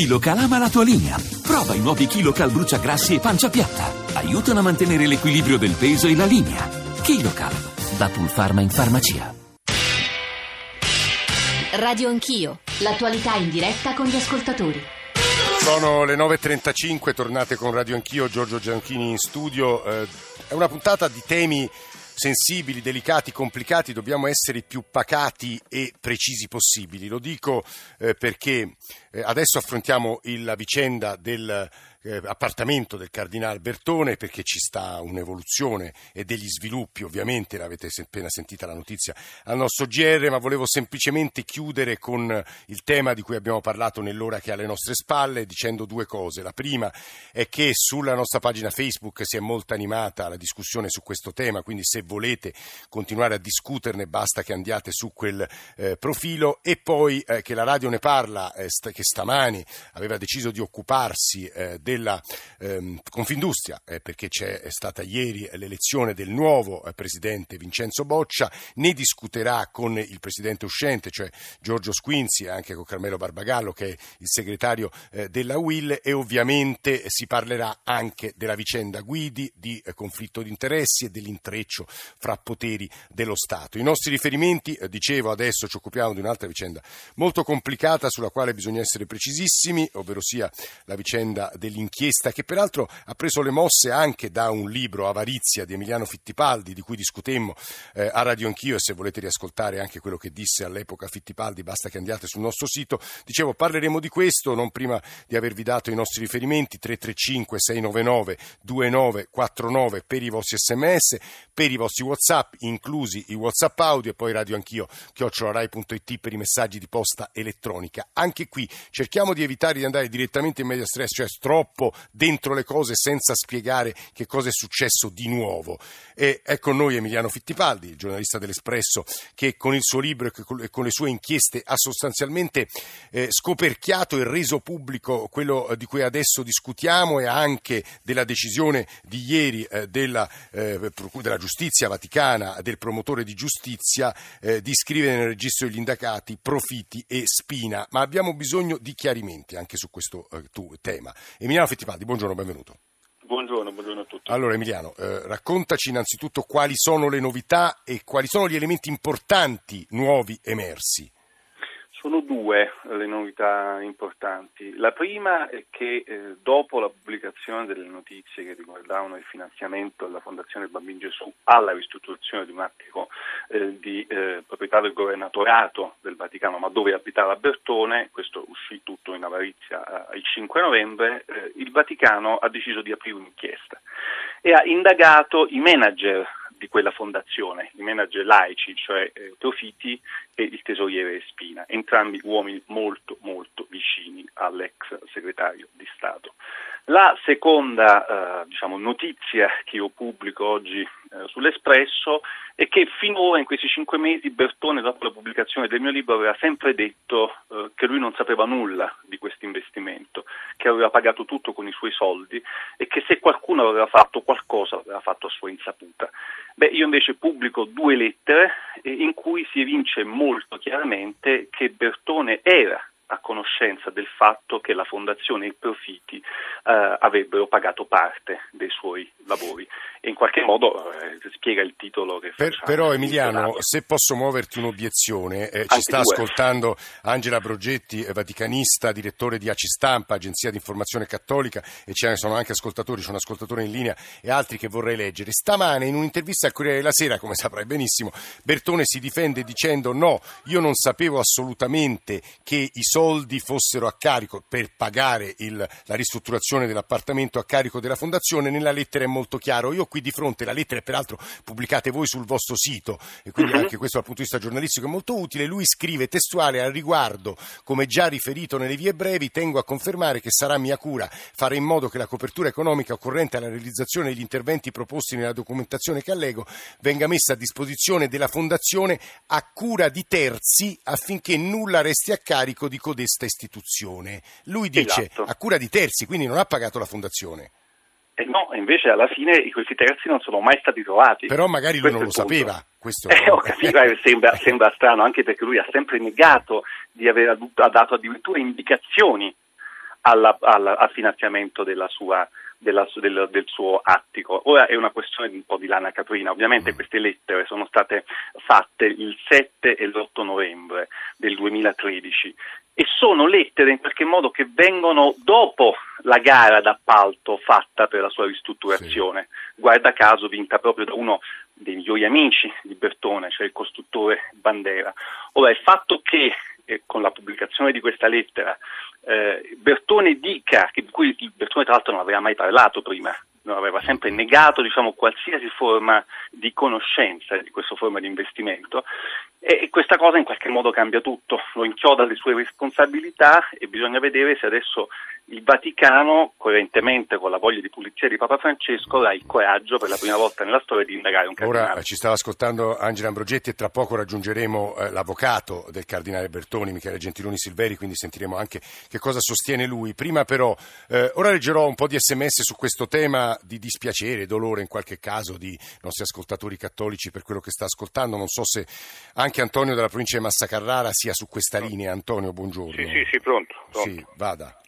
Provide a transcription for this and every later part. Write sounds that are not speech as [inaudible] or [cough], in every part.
KiloCal ama la tua linea. Prova i nuovi KiloCal bruciagrassi e pancia piatta. Aiutano a mantenere l'equilibrio del peso e la linea. KiloCal, da Pulpharma in farmacia. Radio Anch'io, l'attualità in diretta con gli ascoltatori. Sono le 9.35, tornate con Radio Anch'io, Giorgio Gianchini in studio. Eh, è una puntata di temi sensibili, delicati, complicati, dobbiamo essere i più pacati e precisi possibili. Lo dico eh, perché eh, adesso affrontiamo il, la vicenda del eh, appartamento del Cardinale Bertone perché ci sta un'evoluzione e degli sviluppi, ovviamente l'avete appena sentita la notizia al nostro GR, ma volevo semplicemente chiudere con il tema di cui abbiamo parlato nell'ora che è alle nostre spalle dicendo due cose. La prima è che sulla nostra pagina Facebook si è molto animata la discussione su questo tema, quindi se volete continuare a discuterne basta che andiate su quel eh, profilo e poi eh, che la radio ne parla, eh, st- che stamani aveva deciso di occuparsi eh, della ehm, Confindustria, eh, perché c'è stata ieri l'elezione del nuovo eh, presidente Vincenzo Boccia, ne discuterà con il presidente uscente, cioè Giorgio Squinzi, e anche con Carmelo Barbagallo, che è il segretario eh, della UIL, e ovviamente si parlerà anche della vicenda Guidi, di eh, conflitto di interessi e dell'intreccio fra poteri dello Stato. I nostri riferimenti, eh, dicevo adesso ci occupiamo di un'altra vicenda molto complicata sulla quale bisogna essere precisissimi, ovvero sia la vicenda dell'interesse inchiesta che peraltro ha preso le mosse anche da un libro Avarizia di Emiliano Fittipaldi di cui discutemmo eh, a Radio Anch'io e se volete riascoltare anche quello che disse all'epoca Fittipaldi basta che andiate sul nostro sito. Dicevo parleremo di questo non prima di avervi dato i nostri riferimenti 335 699 2949 per i vostri sms, per i vostri whatsapp inclusi i whatsapp audio e poi Radio Anch'io chiocciolarai.it per i messaggi di posta elettronica. Anche qui cerchiamo di evitare di andare direttamente in media stress, cioè troppo troppo dentro le cose senza spiegare che cosa è successo di nuovo. E è con noi Emiliano Fittipaldi, il giornalista dell'Espresso, che con il suo libro e con le sue inchieste ha sostanzialmente eh, scoperchiato e reso pubblico quello di cui adesso discutiamo e anche della decisione di ieri eh, della, eh, della, giustizia vaticana, del promotore di giustizia, eh, di iscrivere nel registro degli indagati Profiti e Spina. Ma abbiamo bisogno di chiarimenti anche su questo eh, tema. Emiliano Emiliano Fittipaldi, buongiorno, benvenuto. Buongiorno, buongiorno a tutti. Allora Emiliano, eh, raccontaci innanzitutto quali sono le novità e quali sono gli elementi importanti nuovi emersi. Sono due le novità importanti. La prima è che eh, dopo la pubblicazione delle notizie che riguardavano il finanziamento della Fondazione Bambin Gesù alla ristrutturazione di un attico eh, di eh, proprietà del governatorato del Vaticano, ma dove abitava Bertone, questo uscì tutto in avarizia eh, il 5 novembre, eh, il Vaticano ha deciso di aprire un'inchiesta e ha indagato i manager di quella fondazione, i manager laici, cioè eh, Profiti e il tesoriere Spina, entrambi uomini molto molto vicini all'ex segretario di Stato. La seconda eh, diciamo, notizia che io pubblico oggi eh, sull'Espresso è che finora in questi cinque mesi Bertone, dopo la pubblicazione del mio libro, aveva sempre detto eh, che lui non sapeva nulla di questo investimento, che aveva pagato tutto con i suoi soldi e che se qualcuno aveva fatto qualcosa l'aveva fatto a sua insaputa. Beh, io invece pubblico due lettere eh, in cui si evince molto chiaramente che Bertone era a conoscenza del fatto che la fondazione e i profitti eh, avrebbero pagato parte dei suoi lavori e in qualche modo eh, spiega il titolo che per, Però Emiliano, se posso muoverti un'obiezione, eh, ci sta due. ascoltando Angela Brogetti, eh, vaticanista, direttore di Aci Stampa, agenzia di informazione cattolica e ce ne sono anche ascoltatori, c'è un ascoltatore in linea e altri che vorrei leggere. Stamane in un'intervista al Corriere della Sera, come saprai benissimo, Bertone si difende dicendo no, io non sapevo assolutamente che i soldi fossero a carico per pagare il, la ristrutturazione dell'appartamento a carico della fondazione, nella lettera è molto chiaro. Io qui di fronte, la lettera è peraltro pubblicate voi sul vostro sito e quindi anche questo dal punto di vista giornalistico è molto utile, lui scrive testuale al riguardo, come già riferito nelle vie brevi, tengo a confermare che sarà mia cura fare in modo che la copertura economica occorrente alla realizzazione degli interventi proposti nella documentazione che allego venga messa a disposizione della Fondazione a cura di terzi affinché nulla resti a carico di codesta istituzione. Lui dice esatto. a cura di terzi, quindi non ha pagato la Fondazione. Eh no, invece alla fine questi terzi non sono mai stati trovati. Però magari lui non lo sapeva. Questo... Eh, ho capito, [laughs] eh, sembra, sembra, strano, anche perché lui ha sempre negato di aver ha dato addirittura indicazioni alla, alla, al finanziamento della sua della, del, del, suo attico. Ora è una questione di un po' di lana caprina. Ovviamente mm. queste lettere sono state fatte il 7 e l'8 novembre del 2013 e sono lettere in qualche modo che vengono dopo la gara d'appalto fatta per la sua ristrutturazione, sì. guarda caso vinta proprio da uno dei migliori amici di Bertone, cioè il costruttore Bandera. Ora il fatto che eh, con la pubblicazione di questa lettera eh, Bertone dica, di cui Bertone tra l'altro non aveva mai parlato prima, aveva sempre negato diciamo, qualsiasi forma di conoscenza di questa forma di investimento e questa cosa in qualche modo cambia tutto, lo inchioda alle sue responsabilità e bisogna vedere se adesso il Vaticano, coerentemente con la voglia di pulizia di Papa Francesco, avrà il coraggio per la prima volta nella storia di indagare un cardinale. Ora ci stava ascoltando Angela Ambrogetti e tra poco raggiungeremo eh, l'avvocato del cardinale Bertoni, Michele Gentiloni Silveri, quindi sentiremo anche che cosa sostiene lui. Prima però, eh, ora leggerò un po' di sms su questo tema di dispiacere, dolore in qualche caso di nostri ascoltatori cattolici per quello che sta ascoltando. Non so se anche Antonio della provincia di Massa Carrara sia su questa linea. Antonio, buongiorno. Sì, sì, sì, pronto. pronto. Sì, vada.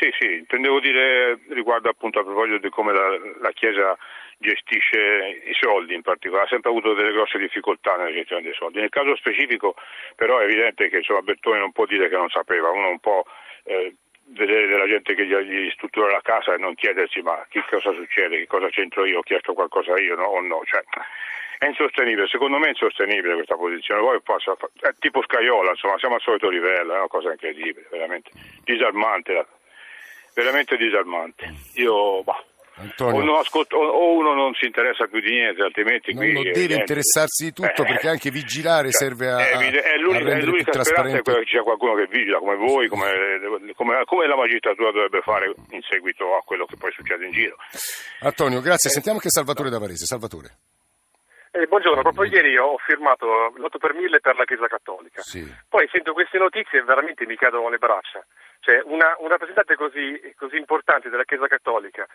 Sì, sì, intendevo dire riguardo appunto a proposito di come la, la, Chiesa gestisce i soldi in particolare, ha sempre avuto delle grosse difficoltà nella gestione dei soldi. Nel caso specifico però è evidente che insomma, Bertone non può dire che non sapeva, uno un po' eh, vedere della gente che gli, struttura la casa e non chiedersi ma che cosa succede, che cosa c'entro io, ho chiesto qualcosa io no, o no. Cioè, è insostenibile, secondo me è insostenibile questa posizione. Poi passa, è tipo Scaiola, insomma, siamo al solito livello, è una cosa incredibile, veramente disarmante veramente disarmante. Io, bah, o, uno ascolta, o, uno non si interessa più di niente, altrimenti non, non deve interessarsi di tutto eh, perché anche vigilare cioè, serve a, è, è l'unica, a è l'unica speranza è che ci sia qualcuno che vigila come voi, come, come, come, la magistratura dovrebbe fare in seguito a quello che poi succede in giro. Antonio, grazie. Eh. Sentiamo che Salvatore da Varese. Salvatore. Eh, buongiorno, proprio ieri ho firmato l'8 per 1000 per la Chiesa Cattolica. Sì. Poi sento queste notizie e veramente mi cadono le braccia. Cioè, una, un rappresentante così, così, importante della Chiesa Cattolica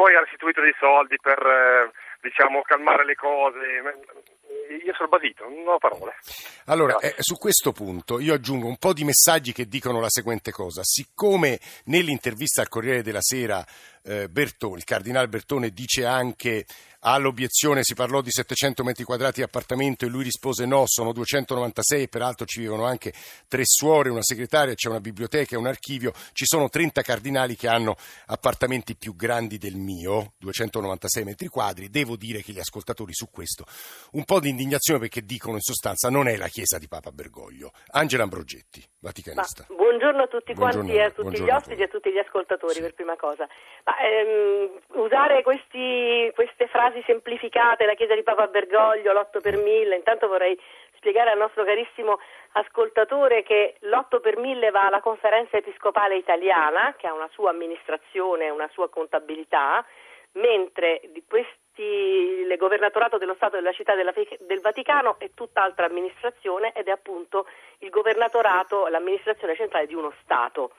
poi ha restituito dei soldi per eh, diciamo, calmare le cose. Io sono basito, non ho parole. Allora, eh, su questo punto io aggiungo un po' di messaggi che dicono la seguente cosa. Siccome nell'intervista al Corriere della Sera eh, Bertone, il cardinale Bertone dice anche all'obiezione si parlò di 700 metri quadrati di appartamento e lui rispose no, sono 296 e peraltro ci vivono anche tre suore, una segretaria, c'è una biblioteca un archivio, ci sono 30 cardinali che hanno appartamenti più grandi del mio, 296 metri quadri, devo dire che gli ascoltatori su questo un po' di indignazione perché dicono in sostanza non è la chiesa di Papa Bergoglio. Angela Ambrogetti, vaticanista. Ma, buongiorno a tutti buongiorno, quanti, a tutti gli ospiti e a tutti gli ascoltatori sì. per prima cosa. Ma, ehm, usare questi, queste frasi semplificate, la chiesa di Papa Bergoglio, l'8 per 1000, intanto vorrei spiegare al nostro carissimo ascoltatore che l'8 per 1000 va alla conferenza episcopale italiana, che ha una sua amministrazione, una sua contabilità, mentre di questi il governatorato dello Stato della città della, del Vaticano è tutt'altra amministrazione ed è appunto il governatorato, l'amministrazione centrale di uno Stato.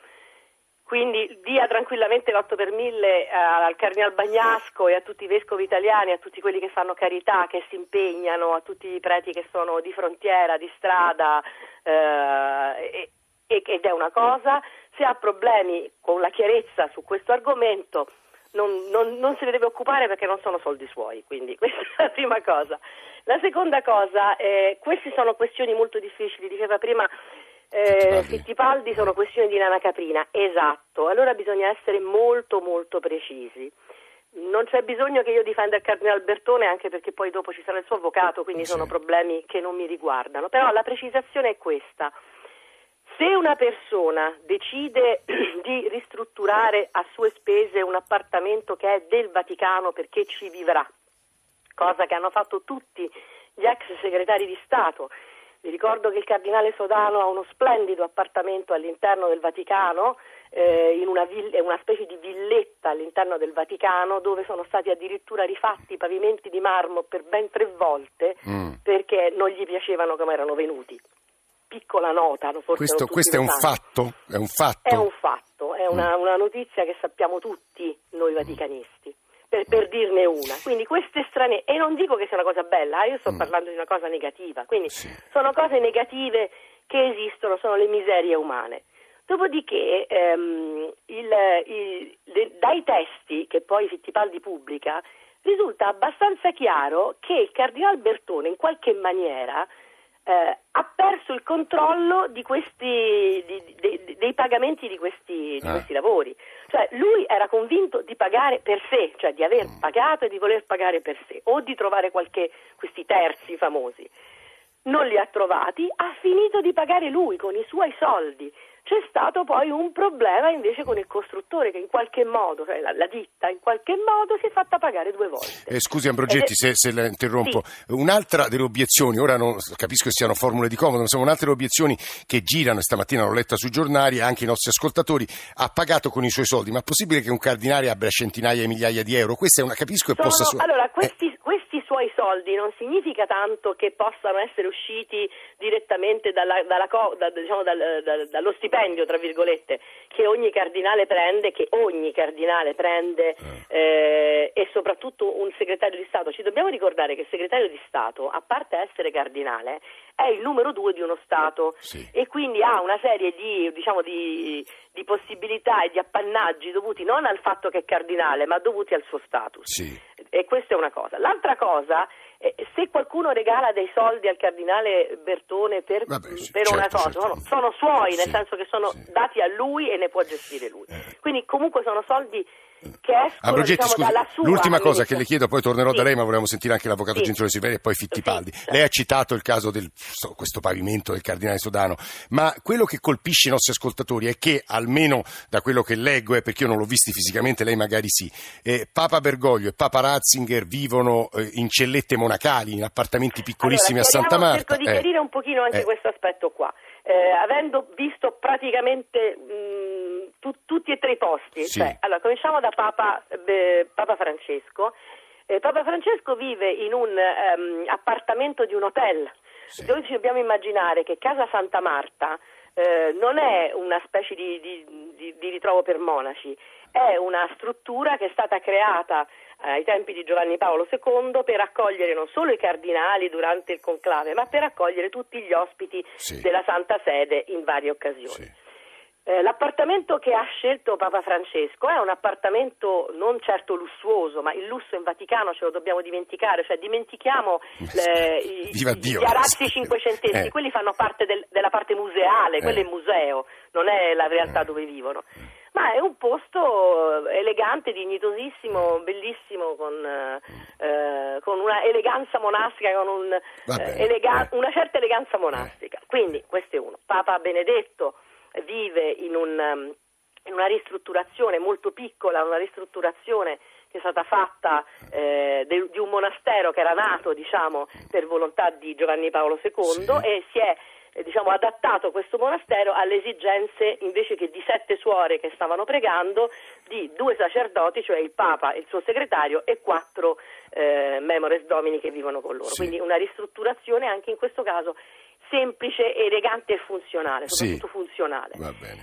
Quindi dia tranquillamente l'8 per 1000 eh, al Cardinal Bagnasco e a tutti i vescovi italiani, a tutti quelli che fanno carità, che si impegnano, a tutti i preti che sono di frontiera, di strada, eh, ed è una cosa. Se ha problemi con la chiarezza su questo argomento, non, non, non, se ne deve occupare perché non sono soldi suoi, quindi [laughs] questa è la prima cosa. La seconda cosa, eh, queste sono questioni molto difficili, diceva prima eh, Fittipaldi sono questioni di nana caprina, esatto, allora bisogna essere molto molto precisi. Non c'è bisogno che io difenda il Cardinale Bertone anche perché poi dopo ci sarà il suo avvocato, quindi sì. sono problemi che non mi riguardano, però la precisazione è questa. Se una persona decide [clears throat] di ristrutturare a sue spese un appartamento che è del Vaticano perché ci vivrà, cosa che hanno fatto tutti gli ex segretari di Stato, vi ricordo che il cardinale Sodano ha uno splendido appartamento all'interno del Vaticano, eh, in una, vill- una, specie di villetta all'interno del Vaticano, dove sono stati addirittura rifatti i pavimenti di marmo per ben tre volte mm. perché non gli piacevano come erano venuti. Piccola nota, forse questo, questo è, un fatto, è un fatto? È un fatto, è una, mm. una notizia che sappiamo tutti noi vaticanisti per, per, dirne una. Quindi queste strane, e non dico che sia una cosa bella, eh, io sto mm. parlando di una cosa negativa, quindi sì. sono cose negative che esistono, sono le miserie umane. Dopodiché, ehm, il, il, le, dai testi che poi Fittipaldi pubblica, risulta abbastanza chiaro che il Cardinal Bertone in qualche maniera eh, ha perso il controllo di questi, di, di, dei pagamenti di questi, di ah. questi, lavori. Cioè, lui era convinto di pagare per sé, cioè di aver mm. pagato e di voler pagare per sé, o di trovare qualche, questi terzi famosi. Non li ha trovati, ha finito di pagare lui con i suoi soldi. C'è stato poi un problema invece con il costruttore che in qualche modo, cioè la, la ditta in qualche modo si è fatta pagare due volte. Eh, scusi Ambrogetti è... se, se, la interrompo, sì. un'altra delle obiezioni, ora non, capisco che siano formule di comodo, ma sono un'altra delle obiezioni che girano, stamattina l'ho letta sui giornali, anche i nostri ascoltatori, ha pagato con i suoi soldi, ma è possibile che un cardinale abbia centinaia e migliaia di euro? Questa è una, capisco che possa... Allora, questi, eh suoi soldi non significa tanto che possano essere usciti direttamente dalla, dalla, da, diciamo, dal, dal, dallo stipendio, tra virgolette, che ogni cardinale prende, che ogni cardinale prende eh. eh, e soprattutto un segretario di Stato. Ci dobbiamo ricordare che il segretario di Stato, a parte essere cardinale, è il numero due di uno Stato sì. e quindi ha una serie di, diciamo, di, di, possibilità e di appannaggi dovuti non al fatto che è cardinale, ma dovuti al suo status. Sì. E questa è una cosa. L'altra cosa eh, se qualcuno regala dei soldi al cardinale Bertone per, Vabbè, sì, per certo, una cosa, certo. sono, sono, suoi, nel senso che sono dati a lui e ne può gestire lui. Eh. Quindi comunque sono soldi che escono Ambrogetti, diciamo, scusi, sua l'ultima cosa che le chiedo, poi tornerò sì. da lei, ma volevamo sentire anche l'avvocato sì. Gentilone Silveri e poi Fittipaldi. Sì, lei ha citato il caso del questo pavimento del cardinale Sodano, ma quello che colpisce i nostri ascoltatori è che, almeno da quello che leggo, eh, perché io non l'ho visti fisicamente, lei magari sì, eh, Papa Bergoglio e Papa Ratzinger vivono eh, in cellette monacali, in appartamenti piccolissimi allora, a Santa Marta. Cerco di chiarire un pochino anche eh. questo aspetto qua. Eh, avendo visto praticamente mh, tu, tutti e tre i posti, sì. cioè, allora, cominciamo da Papa, eh, Papa Francesco. Eh, Papa Francesco vive in un um, appartamento di un hotel, sì. dove ci dobbiamo immaginare che Casa Santa Marta eh, non è una specie di, di, di, di ritrovo per monaci, è una struttura che è stata creata ai tempi di Giovanni Paolo II per accogliere non solo i cardinali durante il conclave, ma per accogliere tutti gli ospiti sì. della Santa Sede in varie occasioni. Sì. Eh, l'appartamento che ha scelto Papa Francesco è un appartamento non certo lussuoso, ma il lusso in Vaticano ce lo dobbiamo dimenticare, cioè dimentichiamo [laughs] eh, i, Dio, gli arazzi cinquecenteschi, eh. quelli fanno parte del, della parte museale, quello è il museo, non è la realtà eh. dove vivono ma è un posto elegante, dignitosissimo, bellissimo, con, eh, con una eleganza monastica, con un, eh, elega- eh. una certa eleganza monastica. Quindi questo è uno. Papa Benedetto vive in, un, in una ristrutturazione molto piccola, una ristrutturazione che è stata fatta eh, de, di un monastero che era nato diciamo, per volontà di Giovanni Paolo II sì. e si è eh, diciamo, adattato questo monastero alle esigenze invece che di sette suore che stavano pregando, di due sacerdoti, cioè il Papa e il suo segretario e quattro eh, memores domini che vivono con loro. Sì. Quindi una ristrutturazione anche in questo caso semplice, elegante e funzionale, soprattutto sì, funzionale.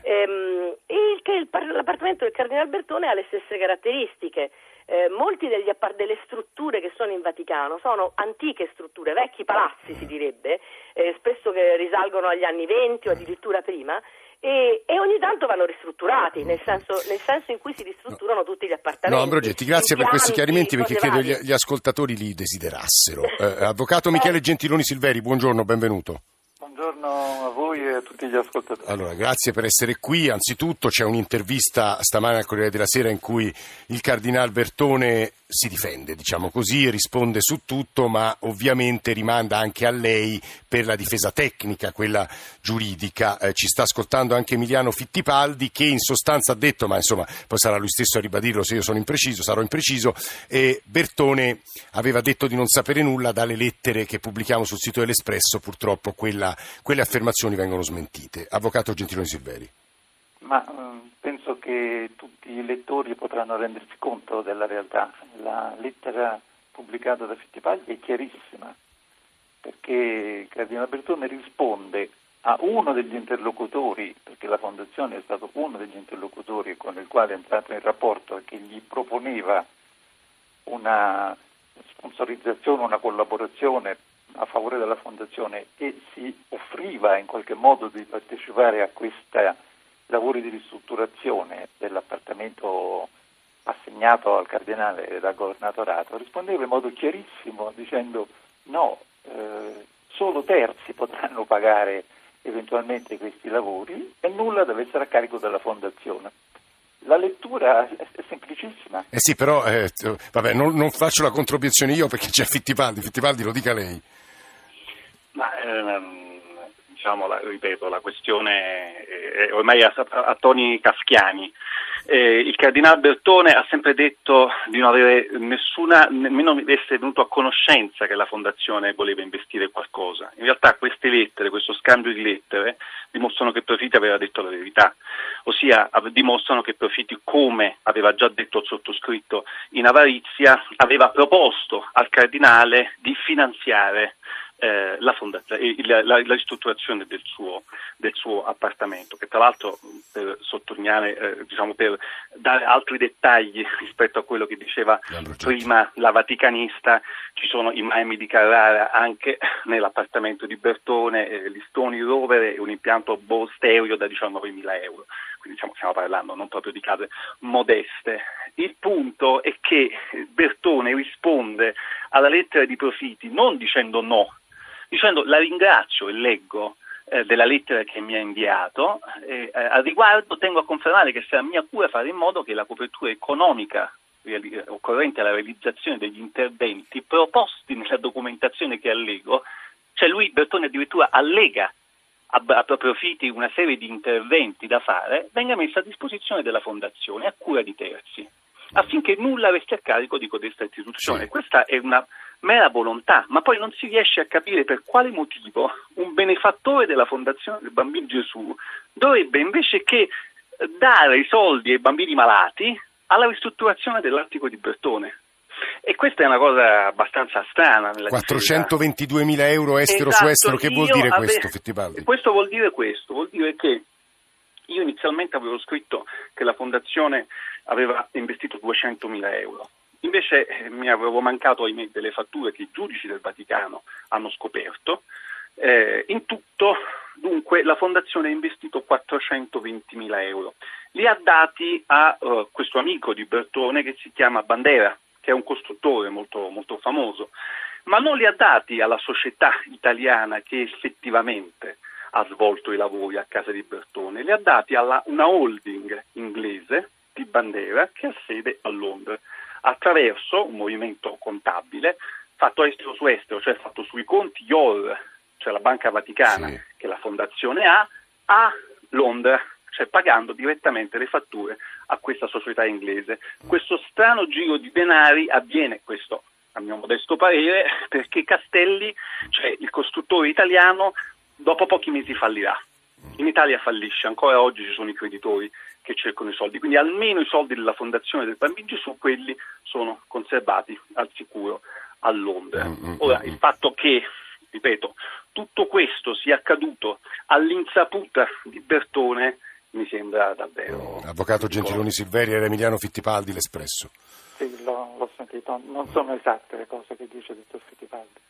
Ehm, il, il, l'appartamento del Cardinale Bertone ha le stesse caratteristiche. Eh, molti degli, delle strutture che sono in Vaticano sono antiche strutture, vecchi palazzi si direbbe, eh, spesso che risalgono agli anni 20 o addirittura prima, e, e, ogni tanto vanno ristrutturati, nel senso, nel senso, in cui si ristrutturano tutti gli appartamenti. No, Ambrogetti, grazie per questi chiarimenti perché credo gli, gli, ascoltatori li desiderassero. Eh, avvocato Michele Gentiloni Silveri, buongiorno, benvenuto a tutti gli ascoltatori. Allora, grazie per essere qui. Anzitutto c'è un'intervista stamane al Corriere della Sera in cui il Cardinal Bertone si difende, diciamo così, risponde su tutto, ma ovviamente rimanda anche a lei per la difesa tecnica, quella giuridica. Eh, ci sta ascoltando anche Emiliano Fittipaldi che in sostanza ha detto, ma insomma poi sarà lui stesso a ribadirlo se io sono impreciso, sarò impreciso, e Bertone aveva detto di non sapere nulla dalle lettere che pubblichiamo sul sito dell'Espresso, purtroppo quella, quelle affermazioni vengono smentite. Avvocato Gentiloni Silveri. Ma eh, penso che tutti i lettori potranno rendersi conto della realtà. La lettera pubblicata da Fittipaldi è chiarissima, perché Cardinale Bertone risponde a uno degli interlocutori, perché la Fondazione è stato uno degli interlocutori con il quale è entrato in rapporto e che gli proponeva una sponsorizzazione, una collaborazione a favore della Fondazione e si offriva in qualche modo di partecipare a questa lavori di ristrutturazione dell'appartamento assegnato al cardinale dal governatorato, rispondeva in modo chiarissimo dicendo no, eh, solo terzi potranno pagare eventualmente questi lavori e nulla deve essere a carico della fondazione. La lettura è, semplicissima. Eh sì, però eh, vabbè, non, non, faccio la controobiezione io perché c'è Fittipaldi, Fittipaldi lo dica lei. Ma, ehm, diciamo, la, ripeto, la questione è ormai a, a toni kafkiani. Eh, il cardinale Bertone ha sempre detto di non avere nessuna, nemmeno essere venuto a conoscenza che la fondazione voleva investire qualcosa. In realtà queste lettere, questo scambio di lettere, dimostrano che Profiti aveva detto la verità, ossia dimostrano che Profiti, come aveva già detto il sottoscritto in avarizia, aveva proposto al cardinale di finanziare eh, la, la, la, la, ristrutturazione del suo, del suo, appartamento, che tra l'altro per sottolineare, eh, diciamo per dare altri dettagli [laughs] rispetto a quello che diceva prima la Vaticanista, ci sono i Miami di Carrara anche [laughs] nell'appartamento di Bertone, eh, listoni rovere e un impianto Bose stereo da 19.000 euro. Quindi diciamo, stiamo parlando non proprio di case modeste. Il punto è che Bertone risponde alla lettera di Profiti non dicendo no dicendo la ringrazio e leggo eh, della lettera che mi ha inviato. Eh, al riguardo tengo a confermare che sarà mia cura fare in modo che la copertura economica occorrente alla realizzazione degli interventi proposti nella documentazione che allego, cioè lui Bertone addirittura allega a, a profiti una serie di interventi da fare, venga messa a disposizione della Fondazione a cura di terzi, affinché nulla resti a carico di codesta istituzione. Sì. Questa è una mera volontà, ma poi non si riesce a capire per quale motivo un benefattore della Fondazione del Bambino Gesù dovrebbe invece che dare i soldi ai bambini malati alla ristrutturazione dell'Artico di Bertone. E questa è una cosa abbastanza strana. 422 mila euro estero esatto, su estero, che vuol dire ave... questo Fittibaldi? Questo vuol dire questo, vuol dire che io inizialmente avevo scritto che la Fondazione aveva investito 200 mila euro. Invece eh, mi avevo mancato ahimè, delle fatture che i giudici del Vaticano hanno scoperto. Eh, in tutto, dunque, la Fondazione ha investito 420 mila euro. Li ha dati a uh, questo amico di Bertone che si chiama Bandera, che è un costruttore molto, molto famoso, ma non li ha dati alla società italiana che effettivamente ha svolto i lavori a casa di Bertone, li ha dati a una holding inglese di Bandera che ha sede a Londra attraverso un movimento contabile fatto estero su estero, cioè fatto sui conti IOR, cioè la Banca Vaticana sì. che la Fondazione ha, a Londra, cioè pagando direttamente le fatture a questa società inglese. Questo strano giro di denari avviene, questo a mio modesto parere, [laughs] perché Castelli, cioè il costruttore italiano, dopo pochi mesi fallirà. In Italia fallisce, ancora oggi ci sono i creditori che cercano i soldi, quindi almeno i soldi della Fondazione del Bambino Gesù, quelli sono conservati al sicuro a Londra. Mm, mm, Ora, mm, il fatto che, ripeto, tutto questo sia accaduto all'insaputa di Bertone mi sembra davvero... Avvocato Gentiloni Silveri e Emiliano Fittipaldi, l'Espresso. Sì, l'ho, l'ho sentito, non sono esatte le cose che dice il dottor Fittipaldi.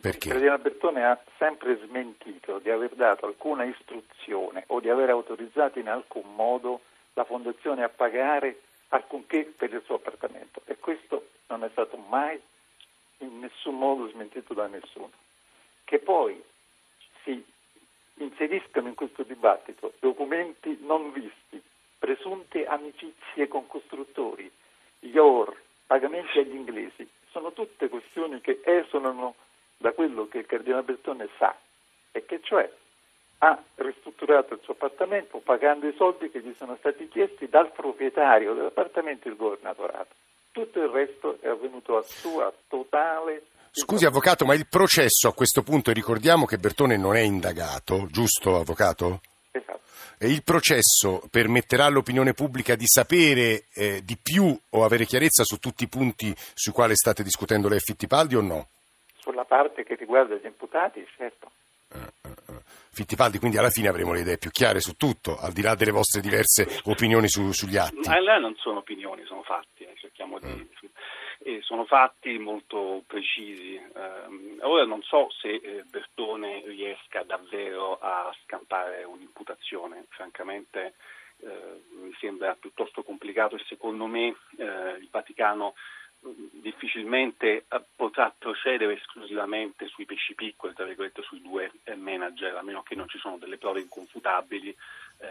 Perché? Il Cardinale Bertone ha sempre smentito di aver dato alcuna istruzione o di aver autorizzato in alcun modo la Fondazione a pagare alcunché per il suo appartamento e questo non è stato mai in nessun modo smentito da nessuno. Che poi si inseriscano in questo dibattito documenti non visti, presunte amicizie con costruttori, IOR, pagamenti agli inglesi, sono tutte questioni che esulano da quello che il Cardinale Bertone sa, e che cioè ha ristrutturato il suo appartamento pagando i soldi che gli sono stati chiesti dal proprietario dell'appartamento, il governatorato. Tutto il resto è avvenuto a sua totale Scusi avvocato, ma il processo a questo punto, ricordiamo che Bertone non è indagato, giusto avvocato? Esatto. E il processo permetterà all'opinione pubblica di sapere eh, di più o avere chiarezza su tutti i punti sui quali state discutendo lei Fittipaldi o no? Sulla parte che riguarda gli imputati, certo. Fittipaldi, quindi alla fine avremo le idee più chiare su tutto, al di là delle vostre diverse opinioni su, sugli atti. Ma là non sono opinioni, sono fatti, eh, cerchiamo di... Mm. E sono fatti molto precisi. Eh, ora non so se eh, Bertone riesca davvero a scampare un'imputazione, francamente eh, mi sembra piuttosto complicato e secondo me eh, il Vaticano difficilmente eh, potrà procedere esclusivamente sui pesci piccoli, tra virgolette sui due eh, manager, a meno che non ci sono delle prove inconfutabili eh,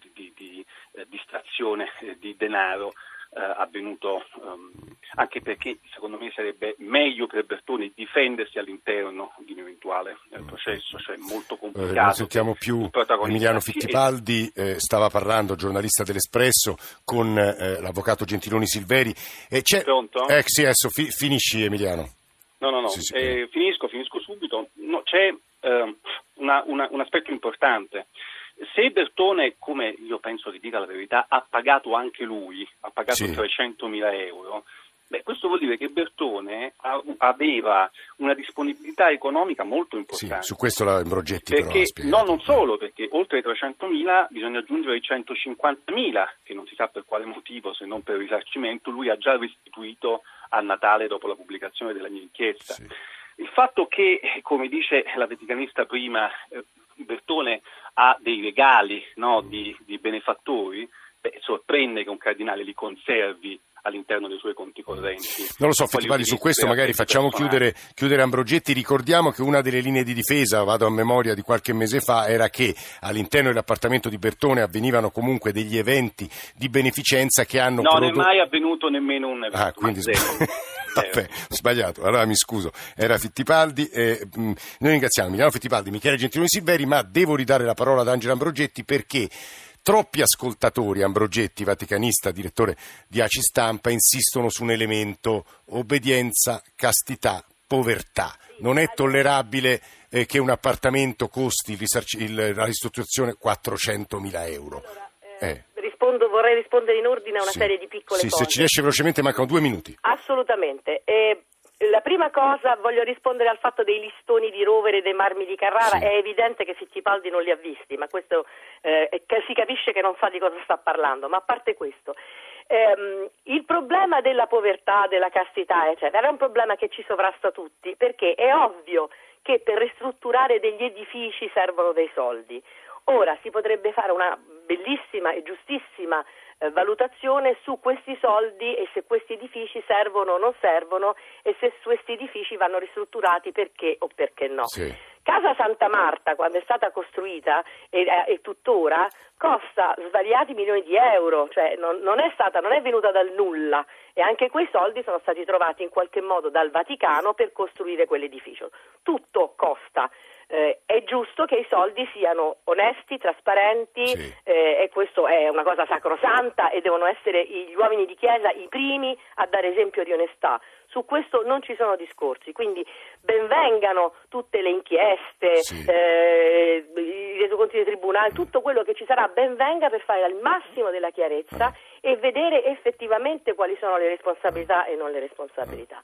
di, di, di eh, distrazione di denaro avvenuto um, anche perché secondo me sarebbe meglio per Bertoni difendersi all'interno di un eventuale eh, processo, cioè molto complicato. Eh, non sentiamo più Emiliano Fittipaldi, eh, stava parlando, giornalista dell'Espresso, con eh, l'avvocato Gentiloni Silveri. E c'è... Pronto? Eh, sì, adesso fi- finisci Emiliano. No, no, no, sì, sì, eh, finisco, finisco subito. No, c'è una, una, un aspetto importante. Se Bertone, come io penso di dire la verità, ha pagato anche lui, ha pagato sì. 300.000 euro, beh, questo vuol dire che Bertone aveva una disponibilità economica molto importante. Sì, su questo la Brogetti perché, però No, non solo, perché oltre ai 300.000 bisogna aggiungere i 150.000, che non si sa per quale motivo, se non per risarcimento, lui ha già restituito a Natale dopo la pubblicazione della mia inchiesta. Sì. Il fatto che, come dice la vaticanista prima, eh, Bertone ha dei regali no, di, di, benefattori, beh, sorprende che un cardinale li conservi all'interno dei suoi conti correnti. Non lo so, Fittipaldi, su questo magari facciamo chiudere, chiudere, Ambrogetti. Ricordiamo che una delle linee di difesa, vado a memoria di qualche mese fa, era che all'interno dell'appartamento di Bertone avvenivano comunque degli eventi di beneficenza che hanno... No, prodotto... non è mai avvenuto nemmeno un evento. Ah, quindi Vabbè, sbagliato, allora mi scuso, era Fittipaldi. Eh, noi ringraziamo Emiliano Fittipaldi, Michele Gentiloni Silveri, ma devo ridare la parola ad Angela Ambrogetti perché troppi ascoltatori, Ambrogetti, vaticanista, direttore di ACI Stampa, insistono su un elemento obbedienza, castità, povertà. Non è tollerabile eh, che un appartamento costi il, la ristrutturazione 400.000 euro. Eh rispondo, vorrei rispondere in ordine a una sì. serie di piccole sì, cose. Se ci riesce velocemente mancano due minuti. Assolutamente. Eh, la prima cosa, voglio rispondere al fatto dei listoni di rovere e dei marmi di Carrara. Sì. È evidente che Fittipaldi non li ha visti, ma questo eh, si capisce che non sa di cosa sta parlando. Ma a parte questo, ehm, il problema della povertà, della castità, eccetera, è un problema che ci sovrasta tutti, perché è ovvio che per ristrutturare degli edifici servono dei soldi. Ora si potrebbe fare una bellissima e giustissima eh, valutazione su questi soldi e se questi edifici servono o non servono e se questi edifici vanno ristrutturati perché o perché no. Sì. Casa Santa Marta, quando è stata costruita e, eh, e tuttora, costa svariati milioni di euro, cioè non, non, è stata, non è venuta dal nulla e anche quei soldi sono stati trovati in qualche modo dal Vaticano per costruire quell'edificio. Tutto costa eh, è giusto che i soldi siano onesti, trasparenti sì. eh, e questo è una cosa sacrosanta e devono essere gli uomini di Chiesa i primi a dare esempio di onestà. Su questo non ci sono discorsi, quindi benvengano tutte le inchieste, sì. eh, i resoconti dei tribunali, tutto quello che ci sarà, benvenga per fare al massimo della chiarezza ah. e vedere effettivamente quali sono le responsabilità e non le responsabilità.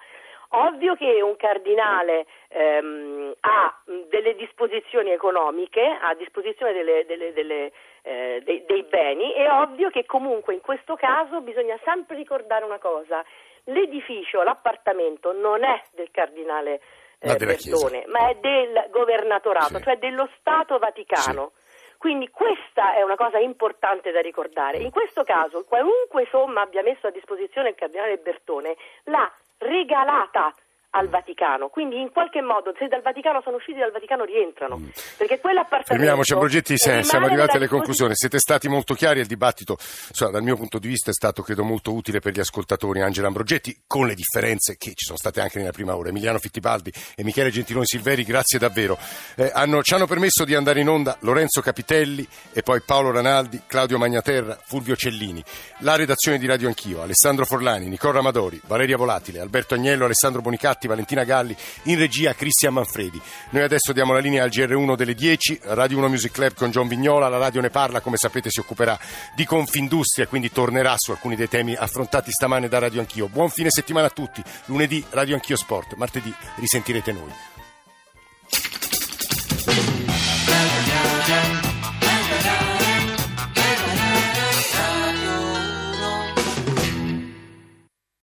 Ovvio che un cardinale ehm, ha delle disposizioni economiche, ha a disposizione delle, delle, delle, eh, dei, dei beni, è ovvio che comunque in questo caso bisogna sempre ricordare una cosa, l'edificio, l'appartamento non è del cardinale eh, Bertone, ma è del governatorato, sì. cioè dello Stato Vaticano. Sì. Quindi questa è una cosa importante da ricordare. In questo caso, qualunque somma abbia messo a disposizione il cardinale Bertone, l'ha regalata al Vaticano, quindi in qualche modo se dal Vaticano sono usciti dal Vaticano rientrano, mm. perché quell'appartamento Fermiamoci Ambrogetti, siamo arrivati alle conclusioni, siete stati molto chiari, il dibattito insomma, dal mio punto di vista è stato credo molto utile per gli ascoltatori, Angela Ambrogetti, con le differenze che ci sono state anche nella prima ora, Emiliano Fittipaldi e Michele Gentiloni Silveri, grazie davvero, eh, hanno, ci hanno permesso di andare in onda Lorenzo Capitelli e poi Paolo Ranaldi, Claudio Magnaterra, Fulvio Cellini, la redazione di Radio Anch'io, Alessandro Forlani, Nicola Amadori, Valeria Volatile, Alberto Agnello, Alessandro Bonicatti, Valentina Galli, in regia Cristian Manfredi. Noi adesso diamo la linea al GR1 delle 10, Radio 1 Music Club con John Vignola, la radio ne parla, come sapete si occuperà di Confindustria, quindi tornerà su alcuni dei temi affrontati stamane da Radio Anch'io. Buon fine settimana a tutti, lunedì Radio Anch'io Sport, martedì risentirete noi.